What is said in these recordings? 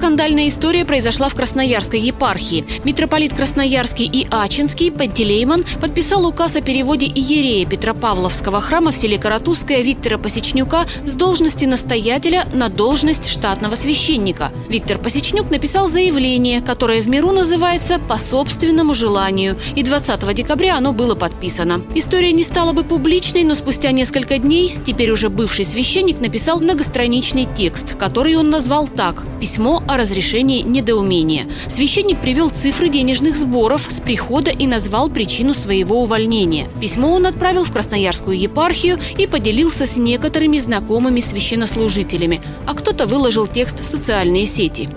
Скандальная история произошла в Красноярской епархии. Митрополит Красноярский и Ачинский Пантелеймон подписал указ о переводе иерея Петропавловского храма в селе Каратузское Виктора Посечнюка с должности настоятеля на должность штатного священника. Виктор Посечнюк написал заявление, которое в миру называется «По собственному желанию», и 20 декабря оно было подписано. История не стала бы публичной, но спустя несколько дней теперь уже бывший священник написал многостраничный текст, который он назвал так «Письмо письмо о разрешении недоумения. Священник привел цифры денежных сборов с прихода и назвал причину своего увольнения. Письмо он отправил в Красноярскую епархию и поделился с некоторыми знакомыми священнослужителями, а кто-то выложил текст в социальные сети.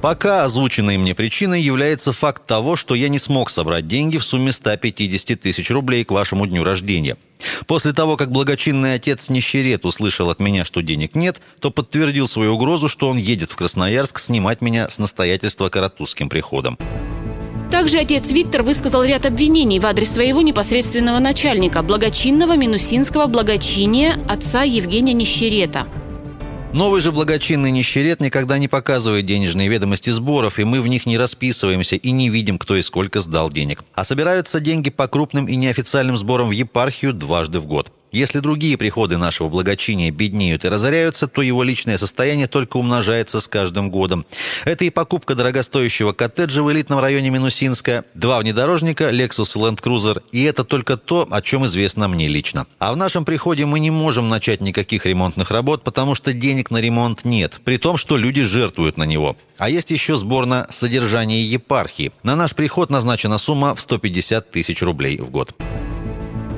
Пока озвученной мне причиной является факт того, что я не смог собрать деньги в сумме 150 тысяч рублей к вашему дню рождения. После того, как благочинный отец Нищерет услышал от меня, что денег нет, то подтвердил свою угрозу, что он едет в Красноярск снимать меня с настоятельства Каратузским приходом. Также отец Виктор высказал ряд обвинений в адрес своего непосредственного начальника, благочинного минусинского благочиния отца Евгения Нищерета – Новый же благочинный нищерет никогда не показывает денежные ведомости сборов, и мы в них не расписываемся и не видим, кто и сколько сдал денег. А собираются деньги по крупным и неофициальным сборам в епархию дважды в год. Если другие приходы нашего благочиния беднеют и разоряются, то его личное состояние только умножается с каждым годом. Это и покупка дорогостоящего коттеджа в элитном районе Минусинска, два внедорожника, Lexus и Land Cruiser, и это только то, о чем известно мне лично. А в нашем приходе мы не можем начать никаких ремонтных работ, потому что денег на ремонт нет, при том, что люди жертвуют на него. А есть еще сбор на содержание епархии. На наш приход назначена сумма в 150 тысяч рублей в год.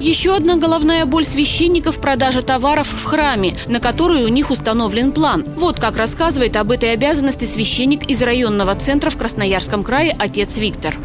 Еще одна головная боль священников – продажа товаров в храме, на которую у них установлен план. Вот как рассказывает об этой обязанности священник из районного центра в Красноярском крае отец Виктор.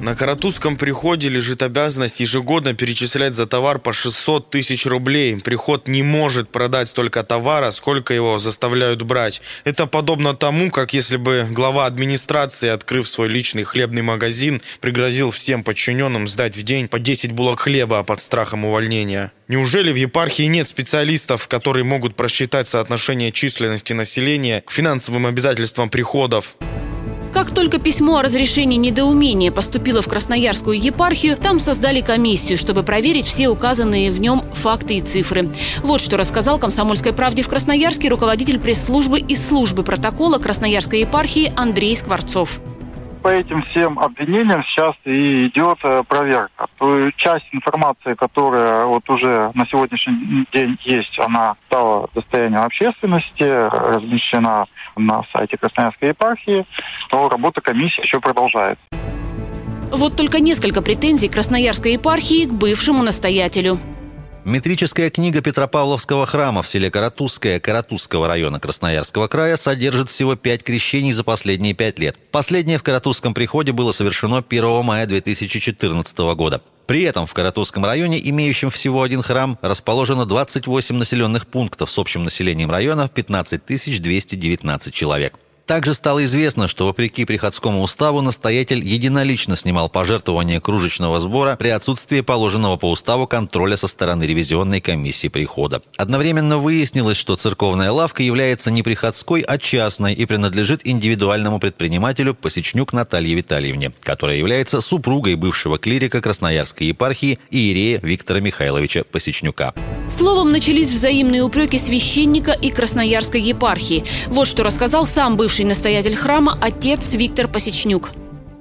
На Каратузском приходе лежит обязанность ежегодно перечислять за товар по 600 тысяч рублей. Приход не может продать столько товара, сколько его заставляют брать. Это подобно тому, как если бы глава администрации, открыв свой личный хлебный магазин, пригрозил всем подчиненным сдать в день по 10 булок хлеба под страхом увольнения. Неужели в епархии нет специалистов, которые могут просчитать соотношение численности населения к финансовым обязательствам приходов? Как только письмо о разрешении недоумения поступило в Красноярскую епархию, там создали комиссию, чтобы проверить все указанные в нем факты и цифры. Вот что рассказал «Комсомольской правде» в Красноярске руководитель пресс-службы и службы протокола Красноярской епархии Андрей Скворцов по этим всем обвинениям сейчас и идет э, проверка. То часть информации, которая вот уже на сегодняшний день есть, она стала достоянием общественности, размещена на сайте Красноярской епархии, то работа комиссии еще продолжается. Вот только несколько претензий Красноярской епархии к бывшему настоятелю. Метрическая книга Петропавловского храма в селе Каратузское Каратузского района Красноярского края содержит всего пять крещений за последние пять лет. Последнее в Каратузском приходе было совершено 1 мая 2014 года. При этом в Каратузском районе, имеющем всего один храм, расположено 28 населенных пунктов с общим населением района 15 219 человек. Также стало известно, что вопреки приходскому уставу настоятель единолично снимал пожертвования кружечного сбора при отсутствии положенного по уставу контроля со стороны ревизионной комиссии прихода. Одновременно выяснилось, что церковная лавка является не приходской, а частной и принадлежит индивидуальному предпринимателю Посечнюк Наталье Витальевне, которая является супругой бывшего клирика Красноярской епархии Иерея Виктора Михайловича Посечнюка. Словом, начались взаимные упреки священника и Красноярской епархии. Вот что рассказал сам бывший настоятель храма отец Виктор Посечнюк.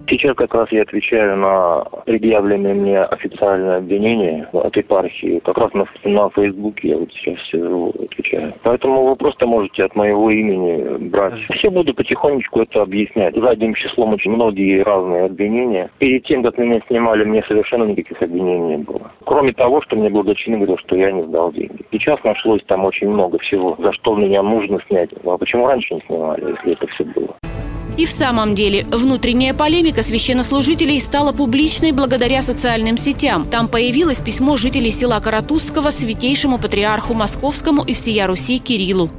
Сейчас как раз я отвечаю на предъявленные мне официальные обвинения от епархии. Как раз на, на Фейсбуке я вот сейчас сижу, отвечаю. Поэтому вы просто можете от моего имени брать. Все буду потихонечку это объяснять. Задним числом очень многие разные обвинения. Перед тем, как меня снимали, мне совершенно никаких обвинений не было. Кроме того, что мне благочинно говорил, что я не сдал деньги. Сейчас нашлось там очень много всего, за что меня нужно снять. А почему раньше не снимали, если это все было? И в самом деле, внутренняя полемика священнослужителей стала публичной благодаря социальным сетям. Там появилось письмо жителей села Каратузского святейшему патриарху Московскому и всея Руси Кириллу.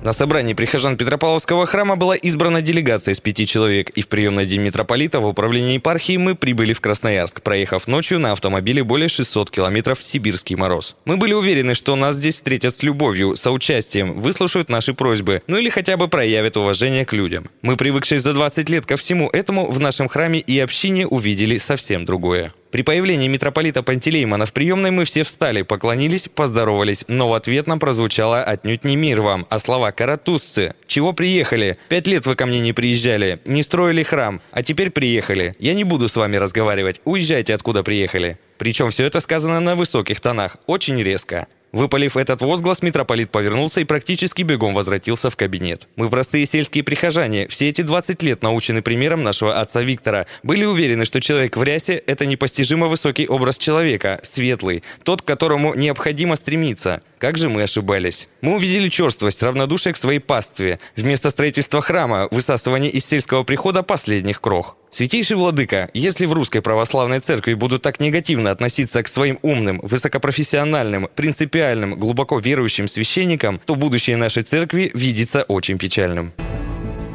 На собрании прихожан Петропавловского храма была избрана делегация из пяти человек, и в приемный день митрополита в управлении епархии мы прибыли в Красноярск, проехав ночью на автомобиле более 600 километров в сибирский мороз. Мы были уверены, что нас здесь встретят с любовью, соучастием, выслушают наши просьбы, ну или хотя бы проявят уважение к людям. Мы, привыкшие за 20 лет ко всему этому, в нашем храме и общине увидели совсем другое. При появлении митрополита Пантелеймона в приемной мы все встали, поклонились, поздоровались, но в ответ нам прозвучало отнюдь не мир вам, а слова «каратузцы». Чего приехали? Пять лет вы ко мне не приезжали, не строили храм, а теперь приехали. Я не буду с вами разговаривать, уезжайте откуда приехали. Причем все это сказано на высоких тонах, очень резко. Выпалив этот возглас, митрополит повернулся и практически бегом возвратился в кабинет. Мы простые сельские прихожане, все эти 20 лет научены примером нашего отца Виктора, были уверены, что человек в рясе – это непостижимо высокий образ человека, светлый, тот, к которому необходимо стремиться. Как же мы ошибались. Мы увидели черствость, равнодушие к своей пастве. Вместо строительства храма – высасывание из сельского прихода последних крох. Святейший Владыка, если в Русской Православной Церкви будут так негативно относиться к своим умным, высокопрофессиональным, принципиальным, глубоко верующим священникам, то будущее нашей Церкви видится очень печальным.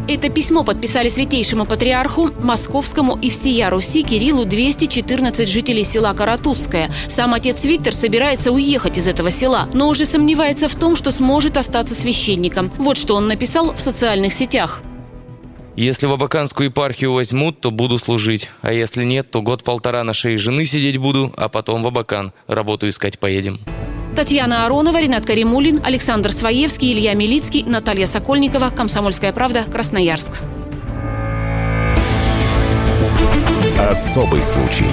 Это письмо подписали святейшему патриарху Московскому и всея Руси Кириллу 214 жителей села Каратузское. Сам отец Виктор собирается уехать из этого села, но уже сомневается в том, что сможет остаться священником. Вот что он написал в социальных сетях. Если в Абаканскую епархию возьмут, то буду служить. А если нет, то год-полтора на шее жены сидеть буду, а потом в Абакан. Работу искать поедем. Татьяна Аронова, Ренат Каримулин, Александр Своевский, Илья Милицкий, Наталья Сокольникова, Комсомольская правда, Красноярск. Особый случай.